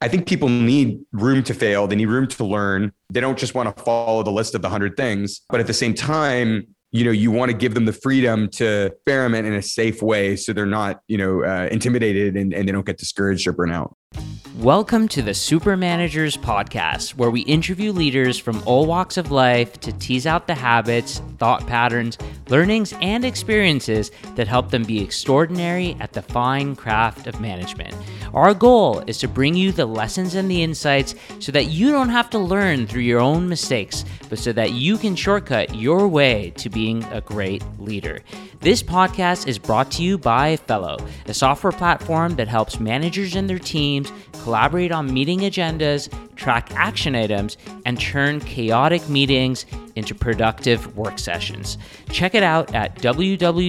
I think people need room to fail. They need room to learn. They don't just want to follow the list of the hundred things, but at the same time, you know, you want to give them the freedom to experiment in a safe way, so they're not, you know, uh, intimidated and, and they don't get discouraged or burn out. Welcome to the Super Managers Podcast, where we interview leaders from all walks of life to tease out the habits, thought patterns, learnings, and experiences that help them be extraordinary at the fine craft of management. Our goal is to bring you the lessons and the insights so that you don't have to learn through your own mistakes, but so that you can shortcut your way to being a great leader. This podcast is brought to you by Fellow, a software platform that helps managers and their teams collaborate on meeting agendas, track action items, and turn chaotic meetings into productive work sessions. Check it out at www.fellow.app.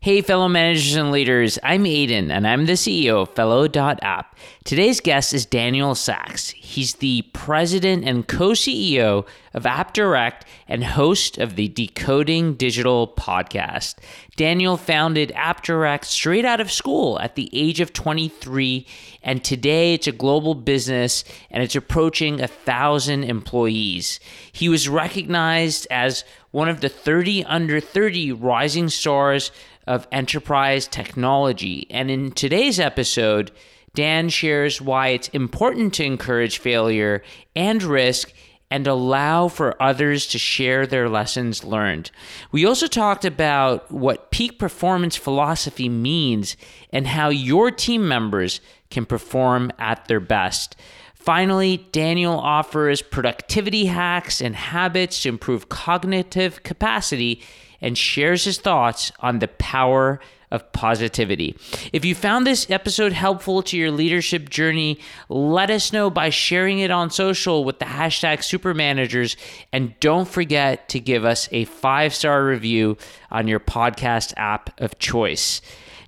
Hey, fellow managers and leaders, I'm Aydin, and I'm the CEO of Fellow.app. Today's guest is Daniel Saks. He's the president and co CEO of AppDirect and host of the Decoding Digital podcast. Daniel founded AppDirect straight out of school at the age of 23, and today it's a global business and it's approaching a thousand employees. He was recognized as one of the 30 under 30 rising stars of enterprise technology. And in today's episode, Dan shares why it's important to encourage failure and risk and allow for others to share their lessons learned. We also talked about what peak performance philosophy means and how your team members can perform at their best. Finally, Daniel offers productivity hacks and habits to improve cognitive capacity and shares his thoughts on the power of positivity. If you found this episode helpful to your leadership journey, let us know by sharing it on social with the hashtag supermanagers. And don't forget to give us a five star review on your podcast app of choice.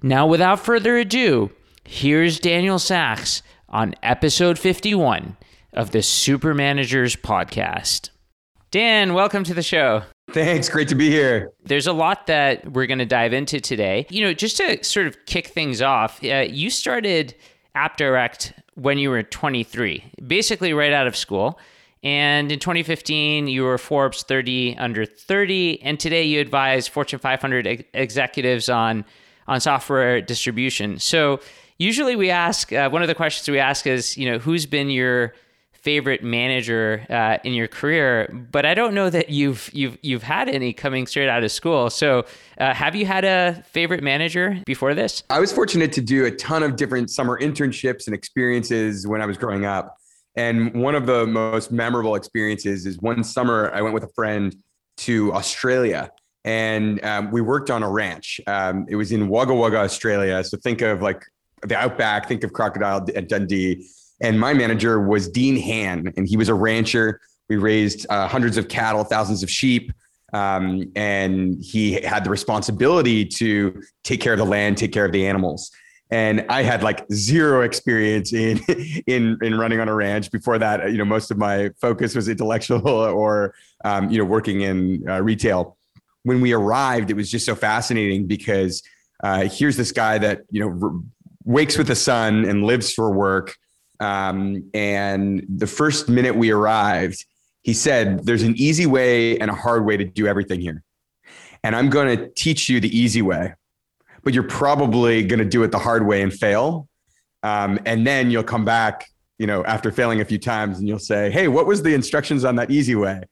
Now, without further ado, here's Daniel Saks on episode 51 of the Supermanagers podcast. Dan, welcome to the show. Thanks. Great to be here. There's a lot that we're going to dive into today. You know, just to sort of kick things off, uh, you started AppDirect when you were 23, basically right out of school. And in 2015, you were Forbes 30 under 30. And today you advise Fortune 500 ex- executives on, on software distribution. So usually we ask, uh, one of the questions we ask is, you know, who's been your favorite manager uh, in your career, but I don't know that you've you've you've had any coming straight out of school. So, uh, have you had a favorite manager before this? I was fortunate to do a ton of different summer internships and experiences when I was growing up. And one of the most memorable experiences is one summer I went with a friend to Australia and um, we worked on a ranch. Um, it was in Wagga Wagga, Australia. So think of like the outback, think of Crocodile at Dundee and my manager was Dean Han, and he was a rancher. We raised uh, hundreds of cattle, thousands of sheep. Um, and he had the responsibility to take care of the land, take care of the animals. And I had like zero experience in in in running on a ranch. Before that, you know, most of my focus was intellectual or um, you know working in uh, retail. When we arrived, it was just so fascinating because uh, here's this guy that you know r- wakes with the sun and lives for work, um, and the first minute we arrived, he said, There's an easy way and a hard way to do everything here. And I'm going to teach you the easy way, but you're probably going to do it the hard way and fail. Um, and then you'll come back, you know, after failing a few times and you'll say, Hey, what was the instructions on that easy way?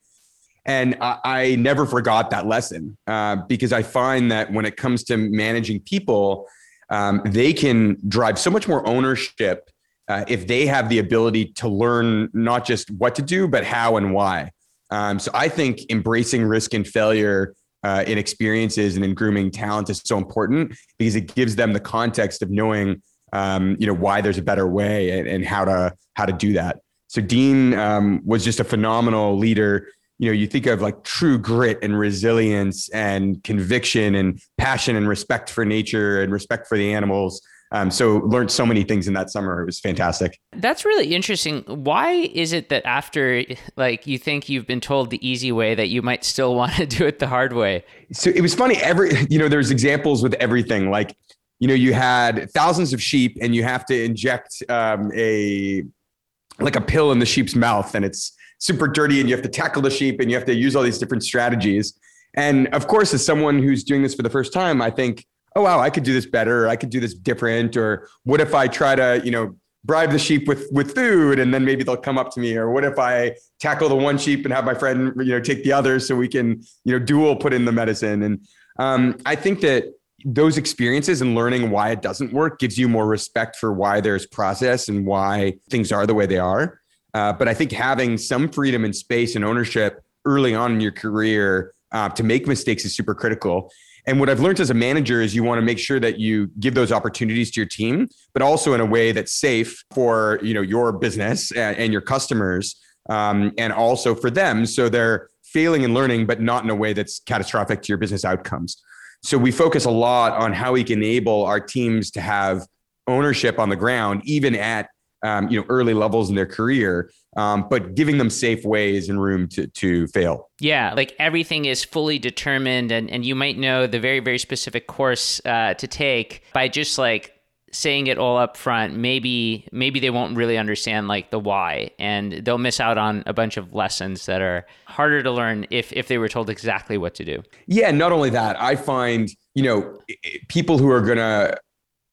And I, I never forgot that lesson uh, because I find that when it comes to managing people, um, they can drive so much more ownership uh, if they have the ability to learn not just what to do, but how and why. Um, so I think embracing risk and failure uh, in experiences and in grooming talent is so important because it gives them the context of knowing, um, you know, why there's a better way and, and, how to how to do that. So Dean um, was just a phenomenal leader. You know, you think of like true grit and resilience and conviction and passion and respect for nature and respect for the animals. Um, so learned so many things in that summer. It was fantastic. That's really interesting. Why is it that after like you think you've been told the easy way that you might still want to do it the hard way? So it was funny. Every you know, there's examples with everything. Like you know you had thousands of sheep and you have to inject um, a like a pill in the sheep's mouth and it's super dirty and you have to tackle the sheep and you have to use all these different strategies and of course as someone who's doing this for the first time i think oh wow i could do this better or i could do this different or what if i try to you know bribe the sheep with with food and then maybe they'll come up to me or what if i tackle the one sheep and have my friend you know take the other so we can you know dual put in the medicine. And um, i think that those experiences and learning why it doesn't work gives you more respect for why there's process and why things are the way they are. Uh, but i think having some freedom and space and ownership early on in your career uh, to make mistakes is super critical and what I've learned as a manager is you want to make sure that you give those opportunities to your team, but also in a way that's safe for you know your business and, and your customers, um, and also for them, so they're failing and learning, but not in a way that's catastrophic to your business outcomes. So we focus a lot on how we can enable our teams to have ownership on the ground, even at um, you know early levels in their career, um, but giving them safe ways and room to to fail. Yeah, like everything is fully determined, and and you might know the very very specific course uh, to take by just like saying it all up front maybe maybe they won't really understand like the why and they'll miss out on a bunch of lessons that are harder to learn if if they were told exactly what to do yeah not only that i find you know people who are going to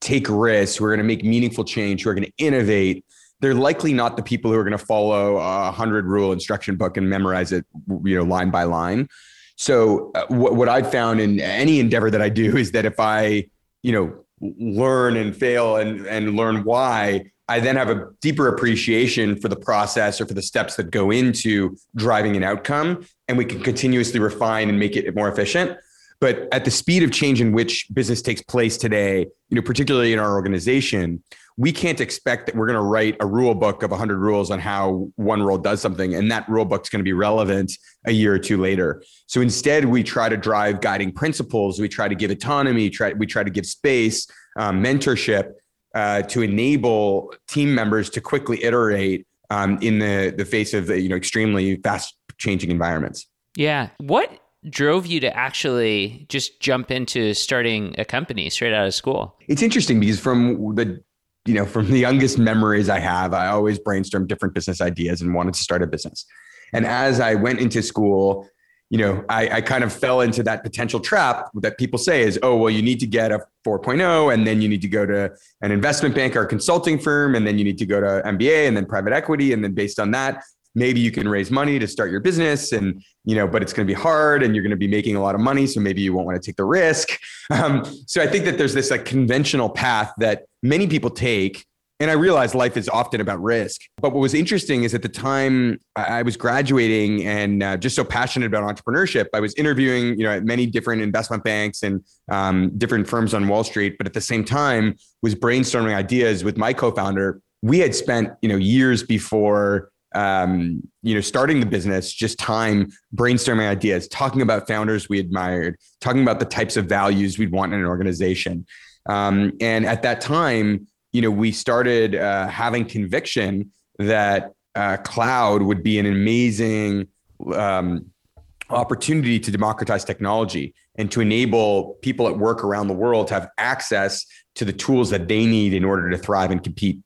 take risks, who are going to make meaningful change, who are going to innovate, they're likely not the people who are going to follow a hundred rule instruction book and memorize it, you know, line by line. So uh, what, what I've found in any endeavor that I do is that if I, you know, learn and fail and, and learn why, I then have a deeper appreciation for the process or for the steps that go into driving an outcome. And we can continuously refine and make it more efficient. But at the speed of change in which business takes place today, you know, particularly in our organization, we can't expect that we're going to write a rule book of 100 rules on how one rule does something and that rule book's going to be relevant a year or two later. So instead we try to drive guiding principles. We try to give autonomy try, we try to give space um, mentorship uh, to enable team members to quickly iterate um, in the, the face of you know extremely fast changing environments. Yeah. What drove you to actually just jump into starting a company straight out of school? It's interesting because from the you know from the youngest memories I have, I always brainstormed different business ideas and wanted to start a business. And as I went into school, you know, I, I kind of fell into that potential trap that people say is, oh, well, you need to get a 4.0 and then you need to go to an investment bank or a consulting firm and then you need to go to MBA and then private equity. And then based on that, maybe you can raise money to start your business and you know but it's going to be hard and you're going to be making a lot of money so maybe you won't want to take the risk. Um, so i think that there's this like conventional path that many people take and i realize life is often about risk. But what was interesting is at the time i was graduating and uh, just so passionate about entrepreneurship i was interviewing you know at many different investment banks and um, different firms on wall street but at the same time was brainstorming ideas with my co-founder. We had spent you know years before um, you know, starting the business, just time brainstorming ideas, talking about founders we admired, talking about the types of values we'd want in an organization. Um, and at that time, you know, we started uh, having conviction that uh, cloud would be an amazing um, opportunity to democratize technology and to enable people at work around the world to have access to the tools that they need in order to thrive and compete.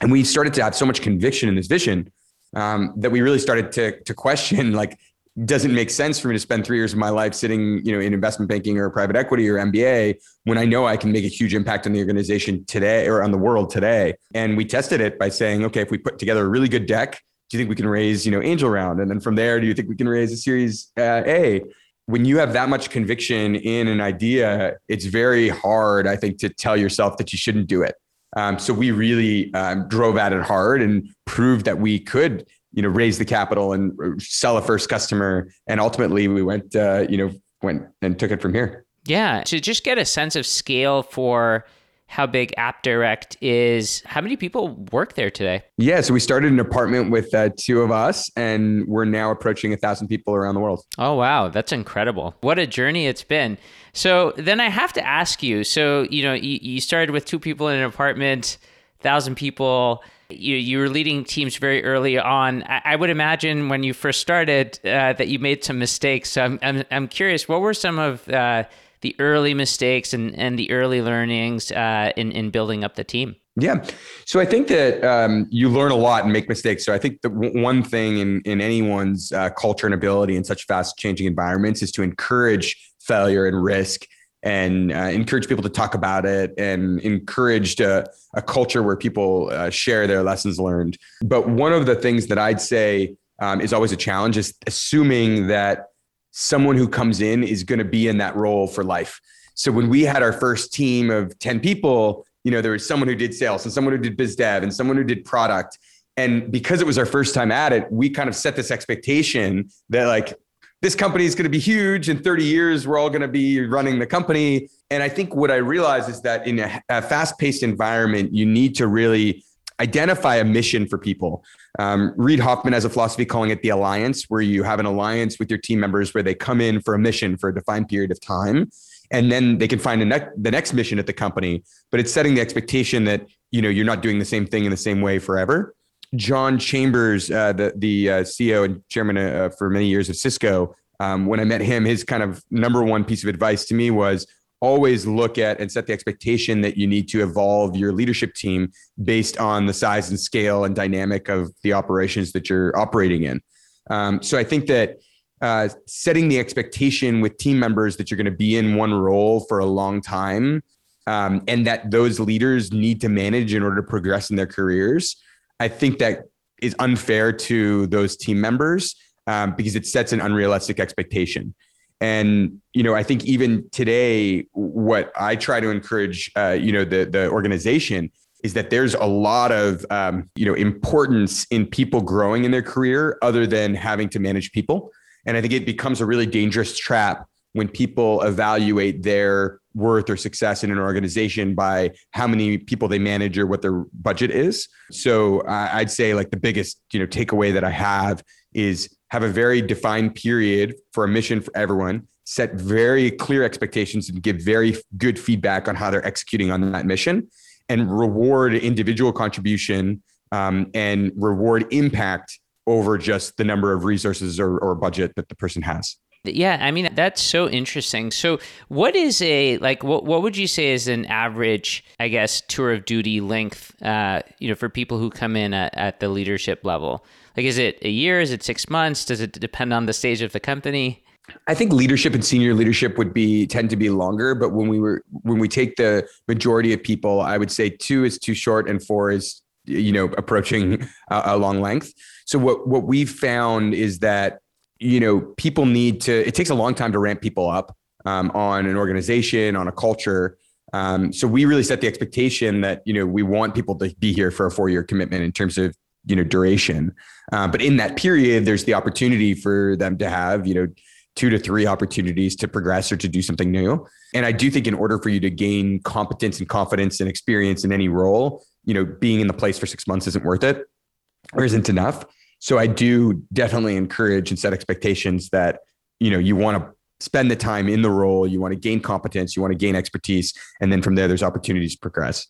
And we started to have so much conviction in this vision um, that we really started to to question like doesn't make sense for me to spend three years of my life sitting, you know, in investment banking or private equity or MBA when I know I can make a huge impact on the organization today or on the world today. And we tested it by saying, okay, if we put together a really good deck, do you think we can raise, you know, angel round? And then from there, do you think we can raise a Series uh, A? When you have that much conviction in an idea, it's very hard, I think, to tell yourself that you shouldn't do it. Um, so we really um, drove at it hard and proved that we could, you know, raise the capital and uh, sell a first customer. And ultimately, we went, uh, you know, went and took it from here. Yeah, to just get a sense of scale for how big AppDirect is. How many people work there today? Yeah, so we started an apartment with uh, two of us, and we're now approaching a thousand people around the world. Oh wow, that's incredible! What a journey it's been. So then I have to ask you. So you know, you, you started with two people in an apartment, thousand people. You, you were leading teams very early on. I, I would imagine when you first started uh, that you made some mistakes. So I'm, I'm, I'm curious, what were some of uh, the early mistakes and, and the early learnings uh, in, in building up the team? Yeah. So I think that um, you learn a lot and make mistakes. So I think the w- one thing in, in anyone's uh, culture and ability in such fast changing environments is to encourage failure and risk and uh, encourage people to talk about it and encourage a, a culture where people uh, share their lessons learned. But one of the things that I'd say um, is always a challenge is assuming that someone who comes in is going to be in that role for life. So when we had our first team of 10 people, you know, there was someone who did sales and someone who did biz dev and someone who did product. And because it was our first time at it, we kind of set this expectation that like this company is going to be huge in 30 years we're all going to be running the company and i think what i realized is that in a, a fast-paced environment you need to really identify a mission for people. Um, reid hoffman has a philosophy calling it the alliance where you have an alliance with your team members where they come in for a mission for a defined period of time and then they can find ne- the next mission at the company. But it's setting the expectation that you know you're not doing the same thing in the same way forever. John Chambers, uh, the the uh, CEO and chairman uh, for many years of Cisco, um, when I met him, his kind of number one piece of advice to me was always look at and set the expectation that you need to evolve your leadership team based on the size and scale and dynamic of the operations that you're operating in. Um, so I think that uh, setting the expectation with team members that you're going to be in one role for a long time um, and that those leaders need to manage in order to progress in their careers I think that is unfair to those team members um, because it sets an unrealistic expectation. And you know, I think even today, what I try to encourage, uh, you know, the the organization is that there's a lot of um, you know importance in people growing in their career other than having to manage people. And I think it becomes a really dangerous trap when people evaluate their worth or success in an organization by how many people they manage or what their budget is. So uh, I'd say like the biggest, you know, takeaway that I have is have a very defined period for a mission for everyone, set very clear expectations and give very good feedback on how they're executing on that mission and reward individual contribution um, and reward impact over just the number of resources or, or budget that the person has. Yeah, I mean that's so interesting. So, what is a like? What what would you say is an average, I guess, tour of duty length? Uh, you know, for people who come in at, at the leadership level, like, is it a year? Is it six months? Does it depend on the stage of the company? I think leadership and senior leadership would be tend to be longer, but when we were when we take the majority of people, I would say two is too short and four is you know approaching a, a long length. So what what we've found is that you know, people need to, it takes a long time to ramp people up um, on an organization, on a culture. Um, so we really set the expectation that, you know, we want people to be here for a four year commitment in terms of, you know, duration. Uh, but in that period, there's the opportunity for them to have, you know, two to three opportunities to progress or to do something new. And I do think in order for you to gain competence and confidence and experience in any role, you know, being in the place for six months isn't worth it or isn't enough. So I do definitely encourage and set expectations that, you know, you want to spend the time in the role, you want to gain competence, you want to gain expertise, and then from there there's opportunities to progress.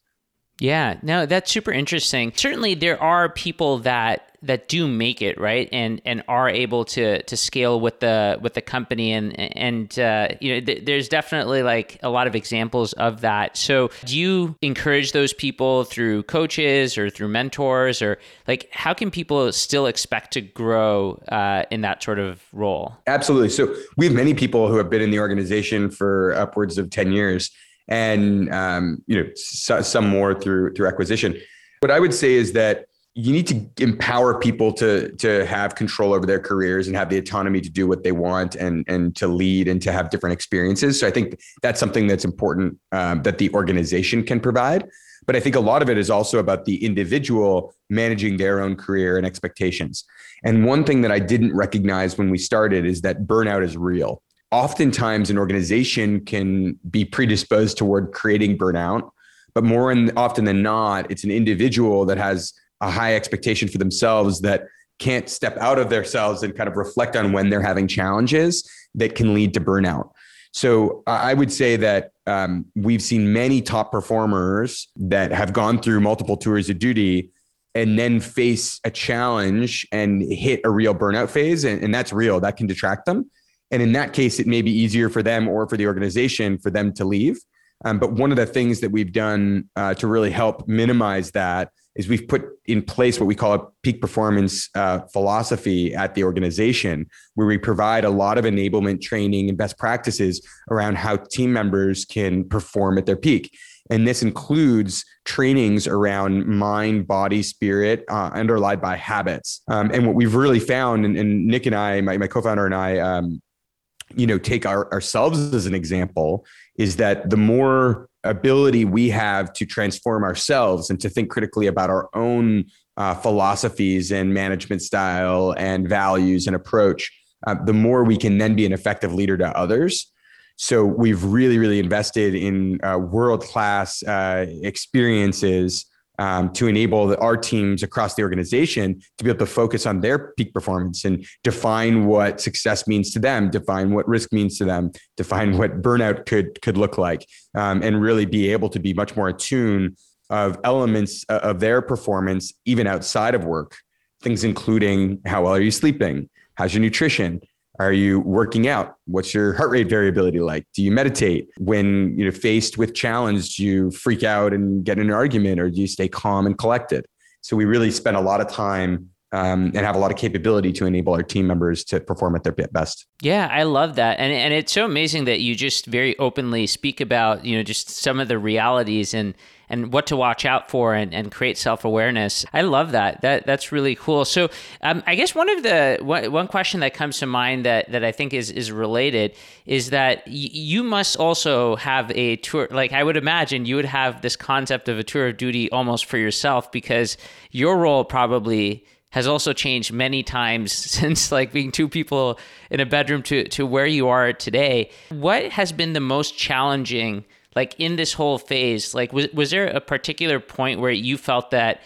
Yeah, no, that's super interesting. Certainly there are people that that do make it right? And and are able to to scale with the with the company. And and uh, you know th- there's definitely like a lot of examples of that. So do you encourage those people through coaches or through mentors? Or like how can people still expect to grow uh, in that sort of role? Absolutely. So we have many people who have been in the organization for upwards of 10 years and um, you know so, some more through through acquisition what i would say is that you need to empower people to to have control over their careers and have the autonomy to do what they want and and to lead and to have different experiences. So I think that's something that's important um, that the organization can provide. But I think a lot of it is also about the individual managing their own career and expectations. And one thing that I didn't recognize when we started is that burnout is real. Oftentimes, an organization can be predisposed toward creating burnout, but more often than not, it's an individual that has a high expectation for themselves that can't step out of themselves and kind of reflect on when they're having challenges that can lead to burnout. So I would say that um, we've seen many top performers that have gone through multiple tours of duty and then face a challenge and hit a real burnout phase. And, and that's real, that can detract them. And in that case, it may be easier for them or for the organization for them to leave. Um, but one of the things that we've done uh, to really help minimize that is we've put in place what we call a peak performance uh, philosophy at the organization, where we provide a lot of enablement training and best practices around how team members can perform at their peak. And this includes trainings around mind, body, spirit, uh, underlined by habits. Um, and what we've really found, and, and Nick and I, my, my co-founder and I, um, you know, take our, ourselves as an example, is that the more ability we have to transform ourselves and to think critically about our own uh, philosophies and management style and values and approach, uh, the more we can then be an effective leader to others. So we've really, really invested in uh, world class uh, experiences um, to enable our teams across the organization to be able to focus on their peak performance and define what success means to them, define what risk means to them, define what burnout could could look like, um, and really be able to be much more attuned of elements uh, of their performance even outside of work. Things including how well are you sleeping, how's your nutrition, are you working out? What's your heart rate variability like? Do you meditate? When you know faced with challenge, do you freak out and get in an argument, or do you stay calm and collected? So we really spend a lot of time um, and have a lot of capability to enable our team members to perform at their best. Yeah, I love that, and and it's so amazing that you just very openly speak about you know just some of the realities and and what to watch out for and, and create self awareness. I love that. That that's really cool. So um, I guess one of the one, question that comes to mind that that I think is is related is that y- you must also have a tour. Like I would imagine you would have this concept of a tour of duty almost for yourself because your role probably has also changed many times since like being two people in a bedroom to to where you are today. What has been the most challenging like in this whole phase, like was was there a particular point where you felt that,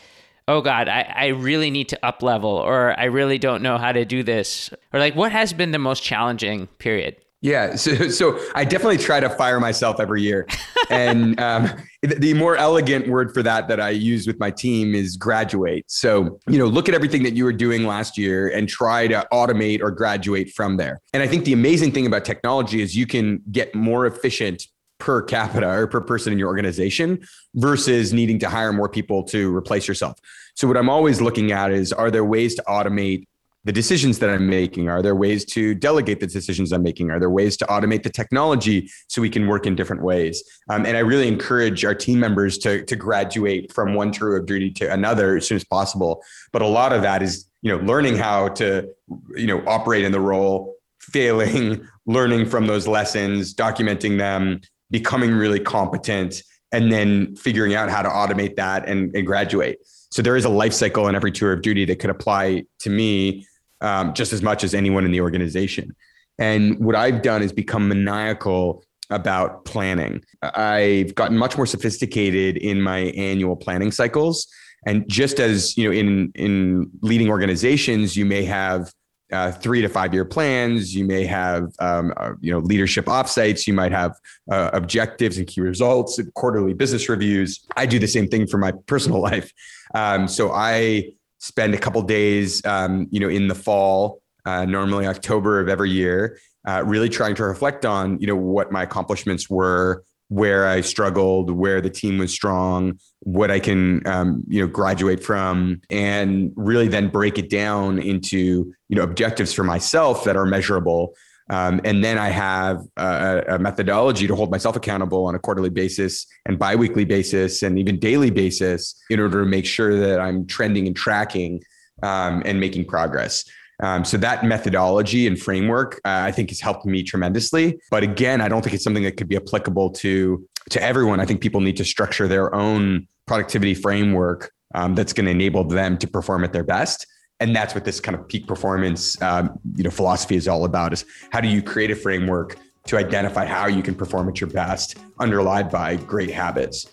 oh God, I, I really need to up level or I really don't know how to do this? Or like what has been the most challenging period? Yeah, so so I definitely try to fire myself every year, and um, the more elegant word for that that I use with my team is graduate. So you know, look at everything that you were doing last year and try to automate or graduate from there. And I think the amazing thing about technology is you can get more efficient per capita or per person in your organization versus needing to hire more people to replace yourself. So what I'm always looking at is are there ways to automate the decisions that I'm making? Are there ways to delegate the decisions I'm making? Are there ways to automate the technology so we can work in different ways? Um, and I really encourage our team members to, to graduate from one tour of duty to another as soon as possible. But a lot of that is, you know, learning how to, you know, operate in the role, failing, learning from those lessons, documenting them, becoming really competent, and then figuring out how to automate that and, and graduate. So there is a life cycle in every tour of duty that could apply to me um, just as much as anyone in the organization. And what I've done is become maniacal about planning. I've gotten much more sophisticated in my annual planning cycles. And just as you know, in in leading organizations, you may have uh, three to five year plans. You may have, um, uh, you know, leadership offsites. You might have uh, objectives and key results, and quarterly business reviews. I do the same thing for my personal life. Um, so I spend a couple days, um, you know, in the fall, uh, normally October of every year, uh, really trying to reflect on, you know, what my accomplishments were, where I struggled, where the team was strong, what I can um, you know graduate from, and really then break it down into you know objectives for myself that are measurable. Um, and then I have a, a, methodology to hold myself accountable on a quarterly basis and biweekly basis and even daily basis in order to make sure that I'm trending and tracking um, and making progress. Um, so that methodology and framework, uh, I think, has helped me tremendously. But again, I don't think it's something that could be applicable to to everyone. I think people need to structure their own productivity framework um, that's going to enable them to perform at their best. And that's what this kind of peak performance, um, you know, philosophy is all about: is how do you create a framework to identify how you can perform at your best, underlined by great habits.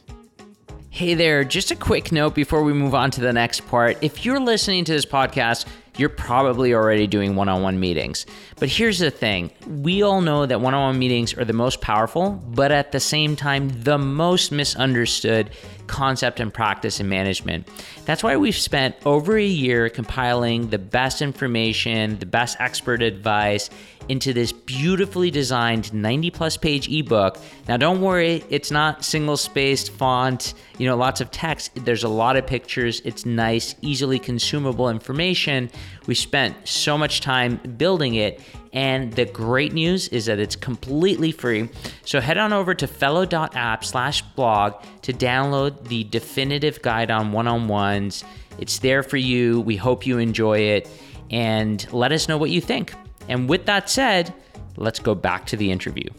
Hey there, just a quick note before we move on to the next part. If you're listening to this podcast, you're probably already doing one on one meetings. But here's the thing we all know that one on one meetings are the most powerful, but at the same time, the most misunderstood concept and practice in management. That's why we've spent over a year compiling the best information, the best expert advice, into this beautifully designed 90 plus page ebook. Now, don't worry, it's not single spaced font, you know, lots of text. There's a lot of pictures. It's nice, easily consumable information. We spent so much time building it. And the great news is that it's completely free. So head on over to fellow.app slash blog to download the definitive guide on one on ones. It's there for you. We hope you enjoy it and let us know what you think. And with that said, let's go back to the interview.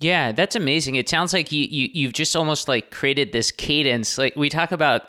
Yeah, that's amazing. It sounds like you, you you've just almost like created this cadence. Like we talk about,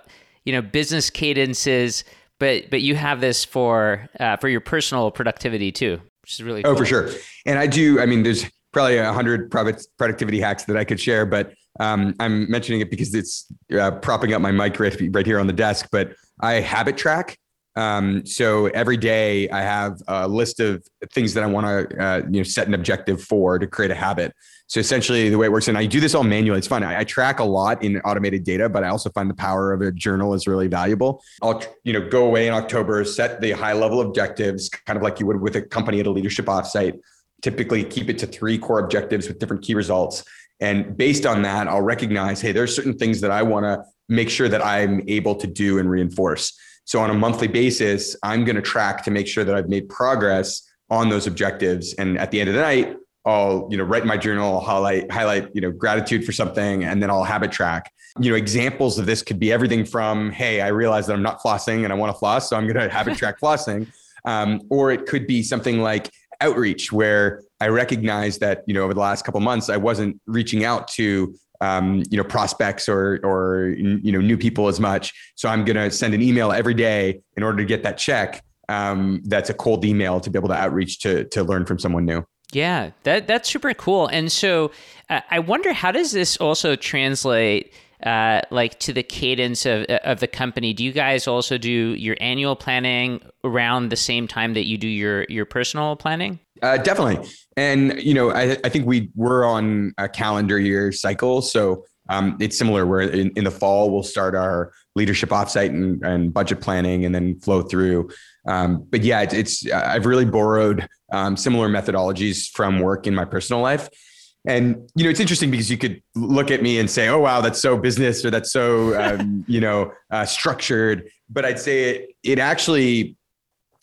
you know, business cadences, but but you have this for uh, for your personal productivity too, which is really oh for sure. And I do. I mean, there's probably a hundred productivity hacks that I could share, but um, I'm mentioning it because it's uh, propping up my mic right, right here on the desk. But I habit track. Um, so every day I have a list of things that I want to, uh, you know, set an objective for to create a habit. So essentially the way it works, and I do this all manually. It's fun. I, I, track a lot in automated data, but I also find the power of a journal is really valuable. I'll, you know, go away in October, set the high level objectives, kind of like you would with a company at a leadership offsite. Typically keep it to three core objectives with different key results. And based on that, I'll recognize, hey, there's certain things that I want to make sure that I'm able to do and reinforce. So on a monthly basis, I'm going to track to make sure that I've made progress on those objectives. And at the end of the night, I'll, you know, write my journal, I'll highlight, highlight, you know, gratitude for something, and then I'll habit track. You know, examples of this could be everything from, hey, I realize that I'm not flossing and I want to floss, so I'm going to habit track flossing. Um, or it could be something like outreach, where I recognize that, you know, over the last couple months, I wasn't reaching out to um, you know prospects or or you know new people as much. So I'm going to send an email every day in order to get that check. Um, that's a cold email to be able to outreach to to learn from someone new. Yeah, that that's super cool. And so uh, I wonder how does this also translate uh, like to the cadence of of the company? Do you guys also do your annual planning around the same time that you do your your personal planning? Uh, definitely. And, you know, I, I think we were on a calendar year cycle. So um, it's similar where in, in the fall, we'll start our leadership offsite and, and budget planning and then flow through. Um, but yeah, it's, it's, I've really borrowed um, similar methodologies from work in my personal life. And you know, it's interesting because you could look at me and say, "Oh, wow, that's so business," or "That's so um, you know uh, structured." But I'd say it, it actually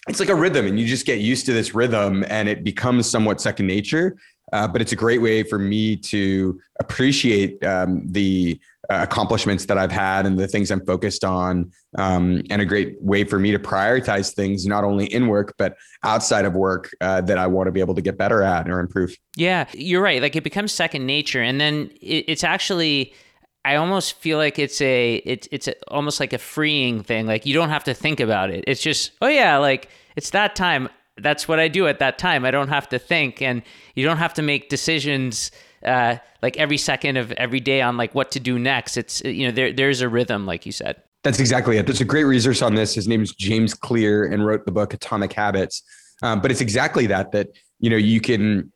it's like a rhythm and you just get used to this rhythm and it becomes somewhat second nature uh, but it's a great way for me to appreciate um, the uh, accomplishments that I've had and the things I'm focused on, um, and a great way for me to prioritize things not only in work but outside of work uh, that I want to be able to get better at or improve. Yeah, you're right. Like it becomes second nature, and then it, it's actually I almost feel like it's a it's it's a, almost like a freeing thing. Like you don't have to think about it. It's just oh yeah, like it's that time. That's what I do at that time. I don't have to think, and you don't have to make decisions uh, like every second of every day on like what to do next. It's you know there there's a rhythm, like you said. That's exactly it. There's a great resource on this. His name is James Clear and wrote the book Atomic Habits. Um, but it's exactly that that you know you can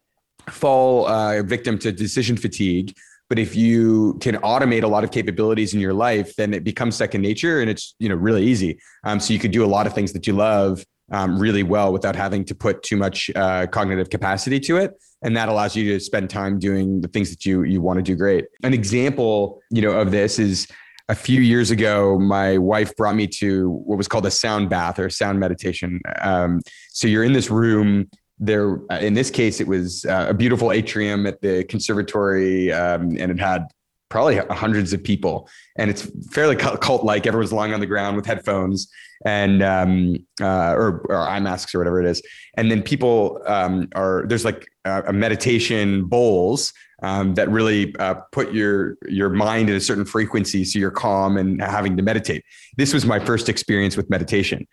fall uh, victim to decision fatigue but if you can automate a lot of capabilities in your life, then it becomes second nature and it's, you know, really easy. Um, so you could do a lot of things that you love um, really well without having to put too much uh, cognitive capacity to it. And that allows you to spend time doing the things that you, you want to do great. An example, you know, of this is a few years ago, my wife brought me to what was called a sound bath or sound meditation. Um, so you're in this room there uh, in this case it was uh, a beautiful atrium at the conservatory um, and it had probably hundreds of people. And it's fairly cult like everyone's lying on the ground with headphones and um, uh, or, or eye masks or whatever it is. And then people um, are there's like a, meditation bowls um, that really uh, put your your mind at a certain frequency so you're calm and having to meditate. This was my first experience with meditation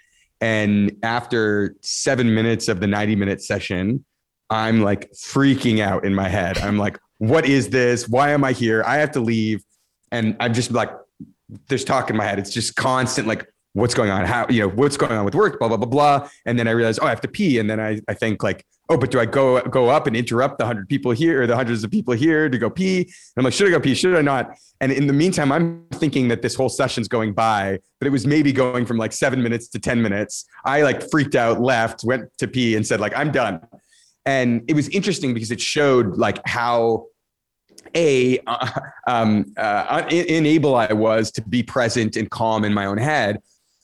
and after seven minutes of the 90 minute session, I'm like freaking out in my head. I'm like, what is this? Why am I here? I have to leave. And I'm just like, there's talk in my head. It's just constant, like, what's going on? How, you know, what's going on with work, blah, blah, blah, blah. And then I realize, oh, I have to pee. And then I, I think like, oh, but do I go go up and interrupt the hundred people here or the hundreds of people here to go pee? And I'm like, should I go pee? Should I not? And in the meantime, I'm thinking that this whole session's going by, but it was maybe going from like seven minutes to 10 minutes. I like freaked out, left, went to pee and said, like, I'm done. And it was interesting because it showed like how a uh, um, uh, enable I was to be present and calm in my own head.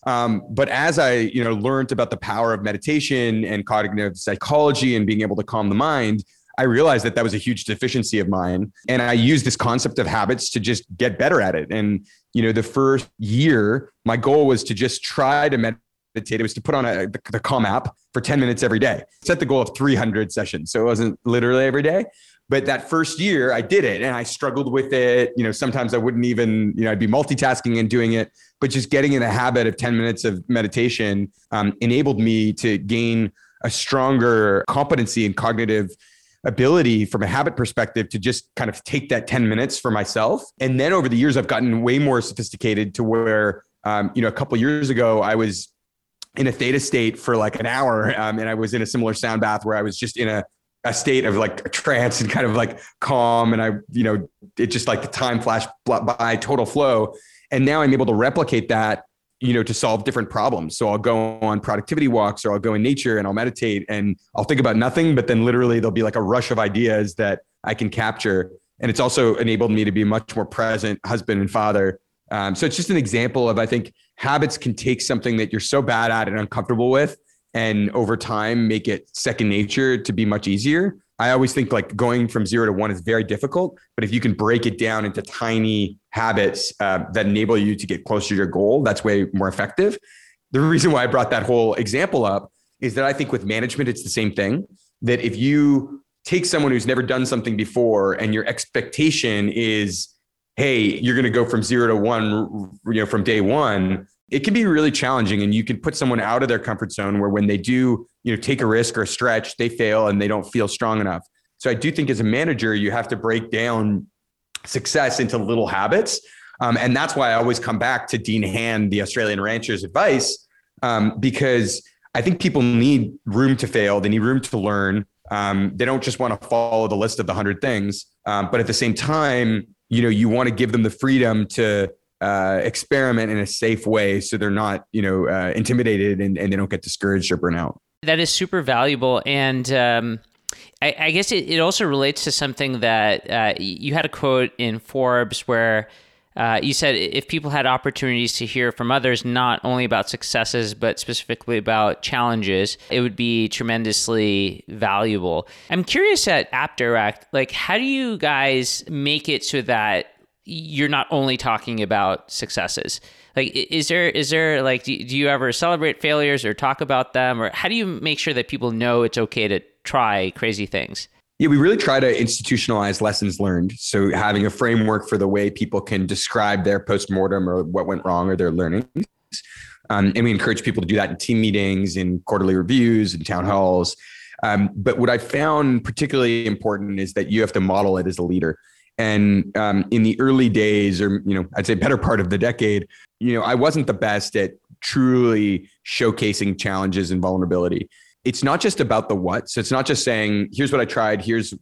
Um, but as I, you know, learned about the power of meditation and cognitive psychology and being able to calm the mind, I realized that that was a huge deficiency of mine. And I used this concept of habits to just get better at it. And, you know, the first year, my goal was to just try to meditate. It was to put on a, the, the Calm app for 10 minutes every day. Set the goal of 300 sessions. So it wasn't literally every day. But that first year I did it and I struggled with it. You know, sometimes I wouldn't even, you know, I'd be multitasking and doing it, but just getting in the habit of 10 minutes of meditation um, enabled me to gain a stronger competency and cognitive ability from a habit perspective to just kind of take that 10 minutes for myself. And then over the years, I've gotten way more sophisticated to where, um, you know, a couple years ago, I was in a theta state for like an hour. Um, and I was in a similar sound bath where I was just in a, a state of like a trance and kind of like calm. And I, you know, it just like the time flashed by total flow. And now I'm able to replicate that you know, to solve different problems. So I'll go on productivity walks or I'll go in nature and I'll meditate and I'll think about nothing, but then literally there'll be like a rush of ideas that I can capture. And it's also enabled me to be much more present husband and father. Um, so it's just an example of, I think habits can take something that you're so bad at and uncomfortable with and over time make it second nature to be much easier. I always think like going from zero to one is very difficult, but if you can break it down into tiny habits uh, that enable you to get closer to your goal, that's way more effective. The reason why I brought that whole example up is that I think with management, it's the same thing. That if you take someone who's never done something before and your expectation is, hey, you're going to go from zero to one, you know, from day one, it can be really challenging and you can put someone out of their comfort zone where when they do you know take a risk or a stretch they fail and they don't feel strong enough. So i do think as a manager you have to break down success into little habits. Um, and that's why i always come back to dean hand the australian rancher's advice um, because i think people need room to fail. They need room to learn. Um, they don't just want to follow the list of the 100 things. Um, but at the same time you know you want to give them the freedom to uh, experiment in a safe way so they're not you know uh, intimidated and, and they don't get discouraged or burn out that is super valuable and um, I, I, guess it, it, also relates to something that uh, you had a quote in forbes where uh, you said if people had opportunities to hear from others not only about successes but specifically about challenges it would be tremendously valuable. I'm curious at AppDirect like how do you guys make it so that you're not only talking about successes like is there is there like do, do you ever celebrate failures or talk about them or how do you make sure that people know it's okay to try crazy things yeah, we really try to institutionalize lessons learned. So having a framework for the way people can describe their postmortem or what went wrong or their learnings. Um, and we encourage people to do that in team meetings, in quarterly reviews, in town halls. Um, but what I found particularly important is that you have to model it as a leader. And um, in the early days, or you know, I'd say better part of the decade, you know, I wasn't the best at truly showcasing challenges and vulnerability. It's not just about the what. So it's not just saying, here's what I tried, here's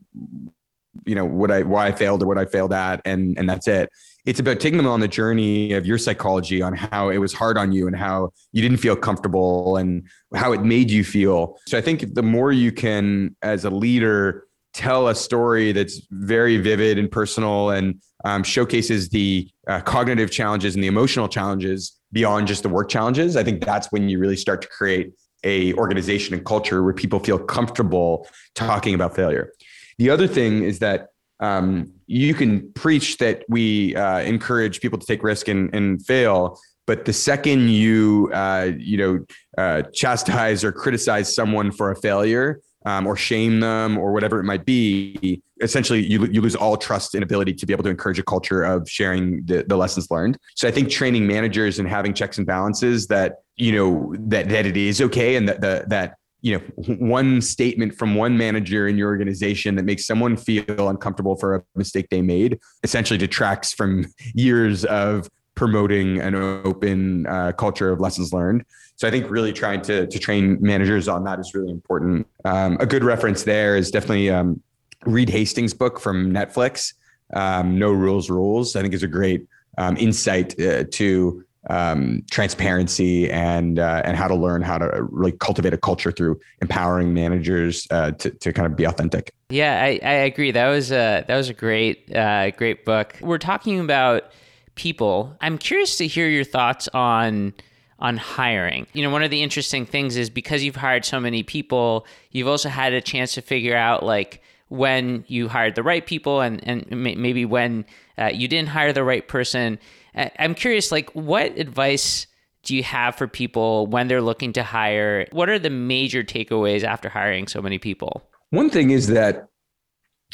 you know what I why I failed or what I failed at, and and that's it. It's about taking them on the journey of your psychology on how it was hard on you and how you didn't feel comfortable and how it made you feel. So I think the more you can, as a leader, tell a story that's very vivid and personal and um, showcases the uh, cognitive challenges and the emotional challenges beyond just the work challenges. I think that's when you really start to create a organization and culture where people feel comfortable talking about failure. The other thing is that um, you can preach that we uh, encourage people to take risk and, and fail but the second you uh, you know uh, chastise or criticize someone for a failure um, or shame them or whatever it might be, essentially you, you lose all trust and ability to be able to encourage a culture of sharing the, the lessons learned. So I think training managers and having checks and balances that, you know, that, that it is okay. And that, the, that, you know, one statement from one manager in your organization that makes someone feel uncomfortable for a mistake they made essentially detracts from years of promoting an open uh, culture of lessons learned. So I think really trying to to train managers on that is really important. Um, a good reference there is definitely um, Reed Hastings' book from Netflix, um, "No Rules Rules." I think is a great um, insight uh, to um, transparency and uh, and how to learn how to really cultivate a culture through empowering managers uh, to to kind of be authentic. Yeah, I, I agree. That was a that was a great uh, great book. We're talking about people. I'm curious to hear your thoughts on on hiring. You know, one of the interesting things is because you've hired so many people, you've also had a chance to figure out like when you hired the right people and and maybe when uh, you didn't hire the right person. I'm curious, like, what advice do you have for people when they're looking to hire? What are the major takeaways after hiring so many people? One thing is that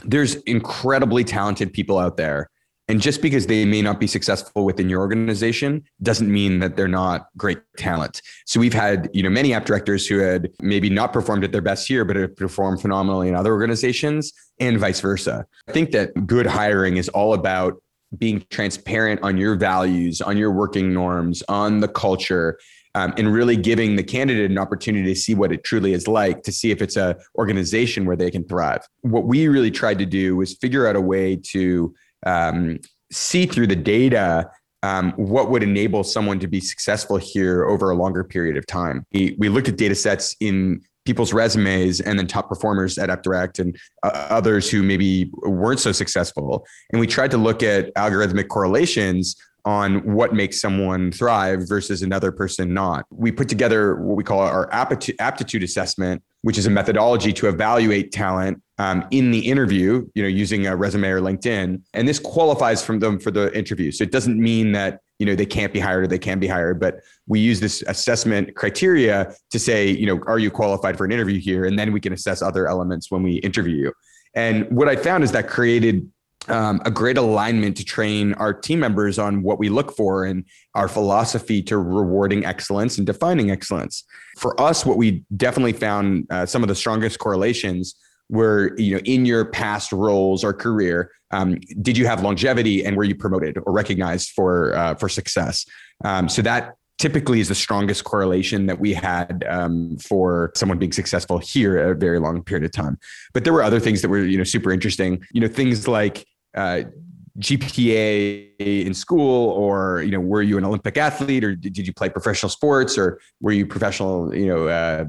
there's incredibly talented people out there. And just because they may not be successful within your organization doesn't mean that they're not great talent. So we've had, you know, many app directors who had maybe not performed at their best here, but have performed phenomenally in other organizations and vice versa. I think that good hiring is all about being transparent on your values, on your working norms, on the culture, um, and really giving the candidate an opportunity to see what it truly is like, to see if it's a organization where they can thrive. What we really tried to do was figure out a way to um, see through the data um, what would enable someone to be successful here over a longer period of time. We, we looked at data sets in people's resumes and then top performers at AppDirect and uh, others who maybe weren't so successful. And we tried to look at algorithmic correlations on what makes someone thrive versus another person not. We put together what we call our aptitude assessment, which is a methodology to evaluate talent um, in the interview, you know, using a resume or LinkedIn. And this qualifies from them for the interview. So it doesn't mean that, you know, they can't be hired or they can be hired, but we use this assessment criteria to say, you know, are you qualified for an interview here? And then we can assess other elements when we interview you. And what I found is that created um, a great alignment to train our team members on what we look for and our philosophy to rewarding excellence and defining excellence. For us, what we definitely found uh, some of the strongest correlations were, you know, in your past roles or career, um, did you have longevity and were you promoted or recognized for uh, for success? Um, so that typically is the strongest correlation that we had um, for someone being successful here a very long period of time. But there were other things that were you know super interesting. You know things like uh, GPA in school, or you know, were you an Olympic athlete, or did you play professional sports, or were you professional, you know, uh,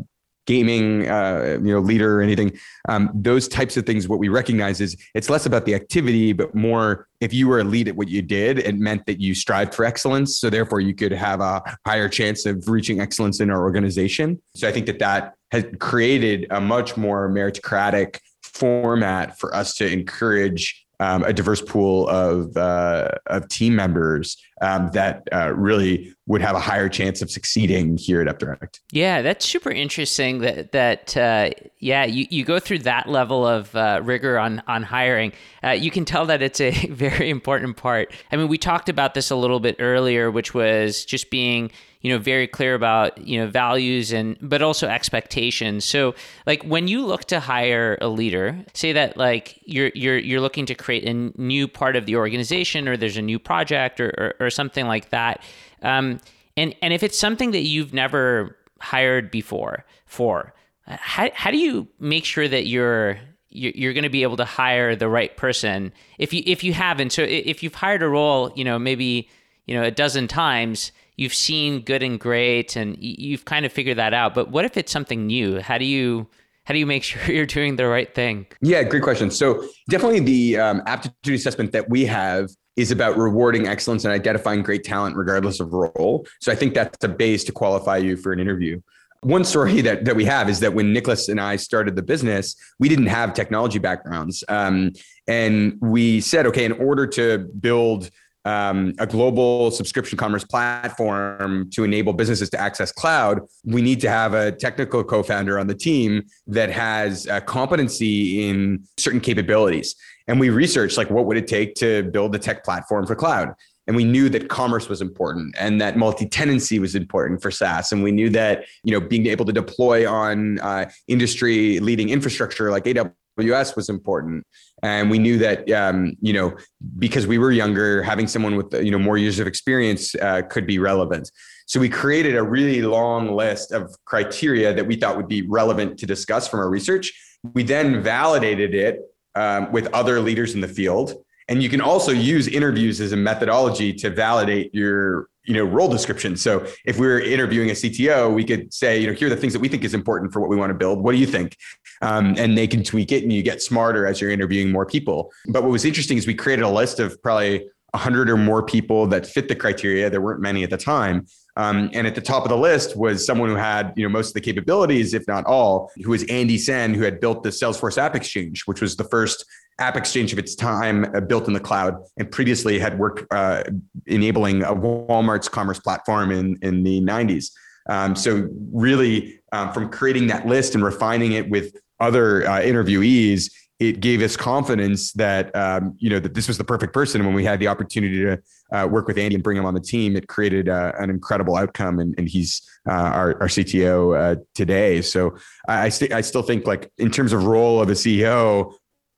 gaming, uh, you know, leader or anything? Um, those types of things. What we recognize is it's less about the activity, but more if you were a lead at what you did, it meant that you strived for excellence. So therefore, you could have a higher chance of reaching excellence in our organization. So I think that that has created a much more meritocratic format for us to encourage um, a diverse pool of uh, of team members um, that uh, really would have a higher chance of succeeding here at AppDirect. Yeah, that's super interesting. That that uh, yeah, you, you go through that level of uh, rigor on on hiring. Uh, you can tell that it's a very important part. I mean, we talked about this a little bit earlier, which was just being you know very clear about you know values and but also expectations. So like when you look to hire a leader say that like you're you're you're looking to create a new part of the organization or there's a new project or or, or something like that um, and and if it's something that you've never hired before for how, how do you make sure that you're you're going to be able to hire the right person if you if you haven't? So if you've hired a role you know maybe you know a dozen times you've seen good and great and you've kind of figured that out. But what if it's something new? How do you how do you make sure you're doing the right thing? Yeah great question. So definitely the um, aptitude assessment that we have is about rewarding excellence and identifying great talent regardless of role. So i think that's a base to qualify you for an interview. One story that, that we have is that when Nicholas and I started the business, we didn't have technology backgrounds. Um, and we said, okay, in order to build um, a global subscription commerce platform to enable businesses to access cloud, we need to have a technical co-founder on the team that has a competency in certain capabilities. And we researched like what would it take to build a tech platform for cloud. And we knew that commerce was important and that multi-tenancy was important for SaaS. And we knew that you know being able to deploy on uh, industry leading infrastructure like AWS AWS was important, and we knew that um, you know because we were younger, having someone with you know more years of experience uh, could be relevant. So we created a really long list of criteria that we thought would be relevant to discuss from our research. We then validated it um, with other leaders in the field. And you can also use interviews as a methodology to validate your you know role description. So if we are interviewing a cto we could say you know here are the things that we think is important for what we want to build. What do you think? Um, and they can tweak it and you get smarter as you're interviewing more people. But what was interesting is we created a list of probably 100 or more people that fit the criteria. There weren't many at the time. Um, and at the top of the list was someone who had, you know, most of the capabilities, if not all, who was Andy Sen, who had built the Salesforce App Exchange, which was the first app exchange of its time uh, built in the cloud, and previously had worked uh, enabling a Walmart's commerce platform in in the 90s. Um, so really, um, from creating that list and refining it with other uh, interviewees, it gave us confidence that um, you know that this was the perfect person. And when we had the opportunity to uh, work with Andy and bring him on the team, it created uh, an incredible outcome. And, and he's uh, our, our CTO today. So I, I, st- I still think like in terms of role of a CEO,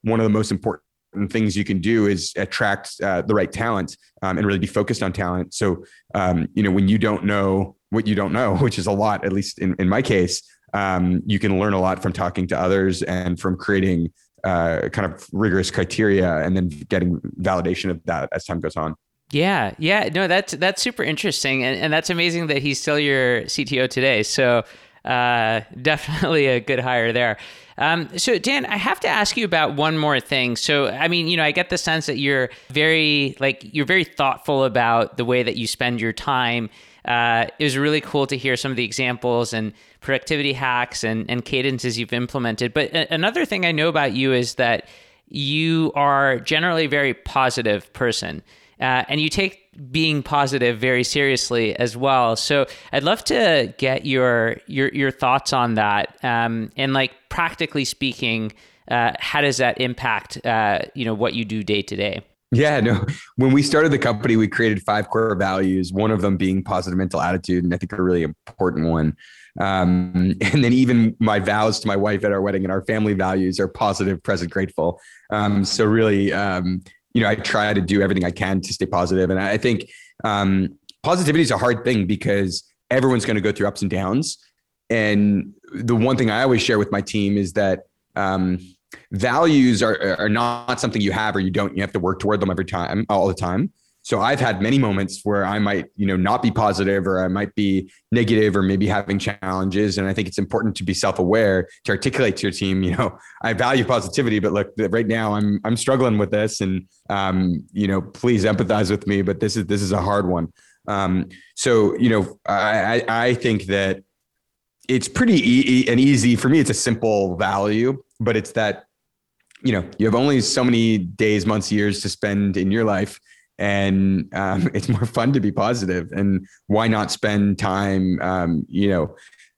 one of the most important things you can do is attract uh, the right talent um, and really be focused on talent. So um, you know when you don't know what you don't know, which is a lot, at least in, in my case. Um, you can learn a lot from talking to others and from creating uh, kind of rigorous criteria and then getting validation of that as time goes on. Yeah, yeah, no, that's that's super interesting, and, and that's amazing that he's still your CTO today. So uh, definitely a good hire there. Um, so Dan, I have to ask you about one more thing. So I mean, you know, I get the sense that you're very like you're very thoughtful about the way that you spend your time. Uh, it was really cool to hear some of the examples and productivity hacks and, and cadences you've implemented. But another thing I know about you is that you are generally a very positive person. Uh, and you take being positive very seriously as well. So I'd love to get your your your thoughts on that. Um, and like practically speaking, uh, how does that impact uh, you know what you do day to day? Yeah, no. When we started the company, we created five core values. One of them being positive mental attitude, and I think a really important one. Um, and then even my vows to my wife at our wedding and our family values are positive, present, grateful. Um, so really, um, you know, I try to do everything I can to stay positive. And I think um, positivity is a hard thing because everyone's going to go through ups and downs. And the one thing I always share with my team is that um, values are, are not something you have or you don't. You have to work toward them every time, all the time. So I've had many moments where I might, you know, not be positive or I might be negative or maybe having challenges. And I think it's important to be self-aware to articulate to your team, you know, I value positivity, but look, right now I'm I'm struggling with this, and um, you know, please empathize with me. But this is this is a hard one. Um, so you know, I I think that it's pretty e- and easy for me. It's a simple value, but it's that you know you have only so many days, months, years to spend in your life and um, it's more fun to be positive. And why not spend time um, you know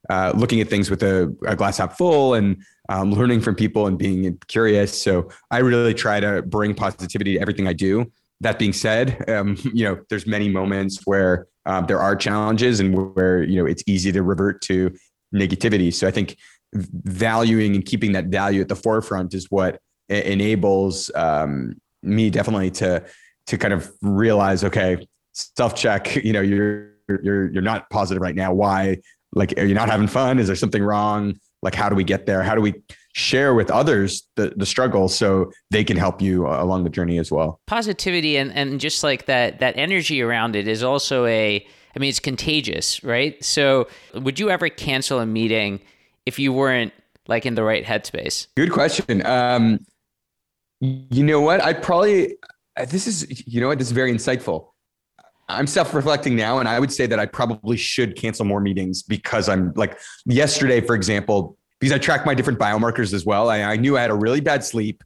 uh, looking at things with a, a glass half full and um, learning from people and being curious? So i really try to bring positivity to everything i do. That being said um, you know there's many moments where um, there are challenges and where you know it's easy to revert to negativity. So i think valuing and keeping that value at the forefront is what enables um, me definitely to to kind of realize, okay, self check, you know, you're, you're, you're not positive right now. Why? Like, are you not having fun? Is there something wrong? Like, how do we get there? How do we share with others the, the struggle so they can help you along the journey as well? Positivity and, and just like that, that energy around it is also a, I mean, it's contagious, right? So would you ever cancel a meeting if you weren't like in the right headspace? Good question. Um, you know what? I probably uh, Uh, this is, you know what, this is very insightful. I'm self-reflecting now, and I would say that I probably should cancel more meetings because I'm like yesterday, for example, because I track my different biomarkers as well. I, I knew I had a really bad sleep.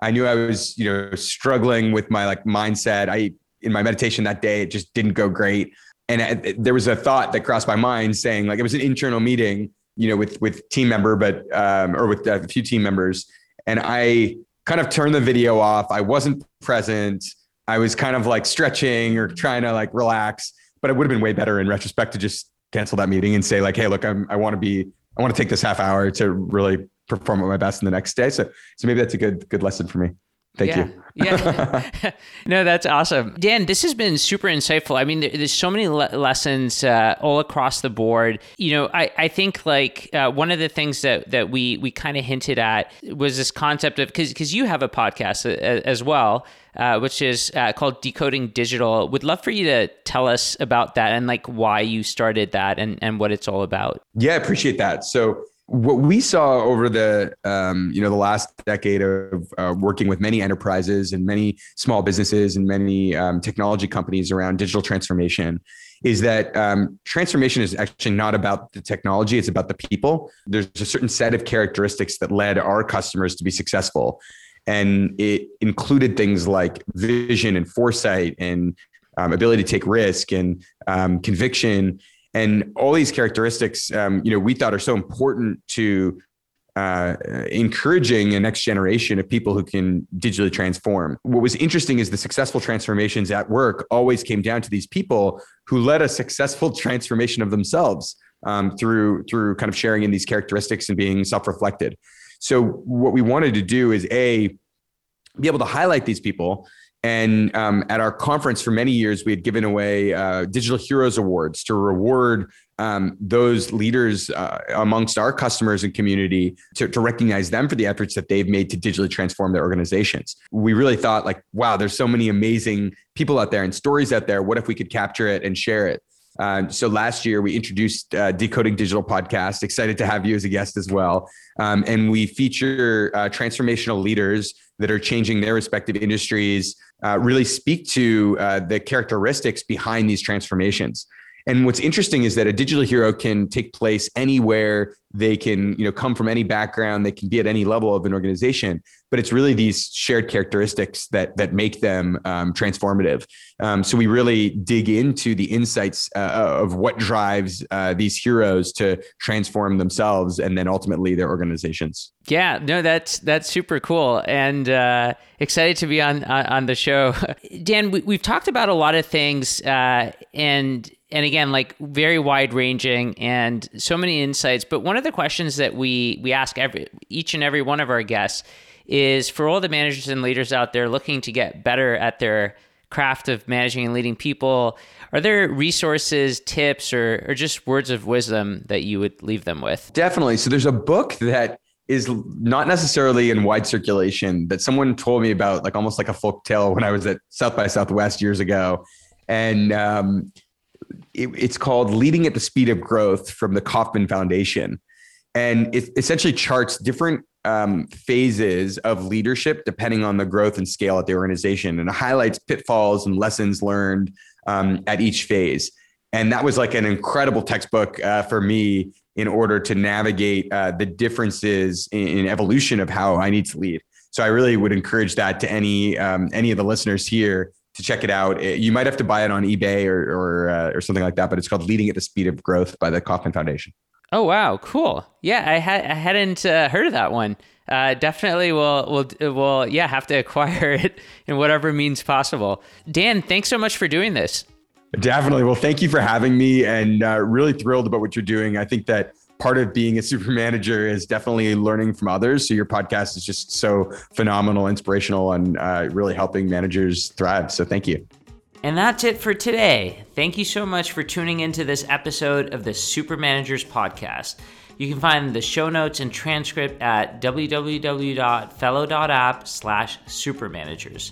I knew I was, you know, struggling with my like mindset. I in my meditation that day, it just didn't go great. And uh, I, there was a thought that crossed my mind saying, like, it was an internal meeting, you know, with with team member, but um, or with uh, a few team members, and I kind of turned the video off. I wasn't present. I was kind of like stretching or trying to like relax, but it would have been way better in retrospect to just cancel that meeting and say like, Hey, look, I'm, I want to be, I want to take this half hour to really perform at my best in the next day. So so maybe that's a good good lesson for me. Thank yeah. you. yeah. no, that's awesome. Dan, this has been super insightful. I mean, there, there's so many le- lessons uh, all across the board. You know, I, I think like uh, one of the things that, that we, we kind of hinted at was this concept of, because because you have a podcast a, uh, a, as well, uh, which is uh, called Decoding Digital. Would love for you to tell us about that and like why you started that and, and what it's all about. Yeah, I appreciate that. So what we saw over the um, you know the last decade of uh, working with many enterprises and many small businesses and many um, technology companies around digital transformation is that um, transformation is actually not about the technology it's about the people. There's a certain set of characteristics that led our customers to be successful. And it included things like vision and foresight and um, ability to take risk and um, conviction and all these characteristics um, you know we thought are so important to uh, encouraging a next generation of people who can digitally transform. What was interesting is the successful transformations at work always came down to these people who led a successful transformation of themselves um, through through kind of sharing in these characteristics and being self-reflected. So what we wanted to do is a be able to highlight these people and um, at our conference for many years, we had given away uh, Digital Heroes Awards to reward um, those leaders uh, amongst our customers and community to, to, recognize them for the efforts that they've made to digitally transform their organizations. We really thought, like, wow, there's so many amazing people out there and stories out there. What if we could capture it and share it? Uh, so last year we introduced uh, Decoding Digital podcast. Excited to have you as a guest as well. Um, and we feature uh, transformational leaders that are changing their respective industries. Uh, really speak to uh, the characteristics behind these transformations. And what's interesting is that a digital hero can take place anywhere. They can, you know, come from any background. They can be at any level of an organization. But it's really these shared characteristics that that make them um, transformative. Um, so we really dig into the insights uh, of what drives uh, these heroes to transform themselves and then ultimately their organizations. Yeah, no, that's that's super cool and uh, excited to be on on, on the show. Dan, we, have talked about a lot of things uh, and and again like very wide ranging and so many insights. But one of the questions that we we ask every each and every one of our guests is for all the managers and leaders out there looking to get better at their craft of managing and leading people are there resources tips or, or just words of wisdom that you would leave them with? Definitely. So there's a book that is not necessarily in wide circulation that someone told me about like almost like a folk tale when i was at south by southwest years ago. And um, it, it's called Leading at the Speed of Growth from the Kauffman Foundation. And it essentially charts different um, phases of leadership depending on the growth and scale at the organization and it highlights pitfalls and lessons learned um, at each phase. And that was like an incredible textbook uh, for me in order to navigate uh, the differences in, in, evolution of how I need to lead. So I really would encourage that to any um, any of the listeners here to check it out. You might have to buy it on eBay or or, uh, or something like that, but it's called "Leading at the Speed of Growth" by the Kauffman Foundation. Oh wow, cool! Yeah, I had I hadn't uh, heard of that one. Uh, definitely will will will yeah have to acquire it in whatever means possible. Dan, thanks so much for doing this. Definitely. Well, thank you for having me, and uh, really thrilled about what you're doing. I think that part of being a super manager is definitely learning from others. So your podcast is just so phenomenal, inspirational, and uh, really helping managers thrive. So thank you. And that's it for today. Thank you so much for tuning into this episode of the Super Managers Podcast. You can find the show notes and transcript at www.fellow.app slash supermanagers.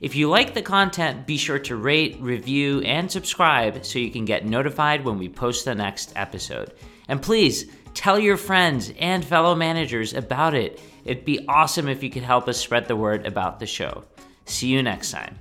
If you like the content, be sure to rate, review, and subscribe so you can get notified when we post the next episode. And please tell your friends and fellow managers about it. It'd be awesome if you could help us spread the word about the show. See you next time.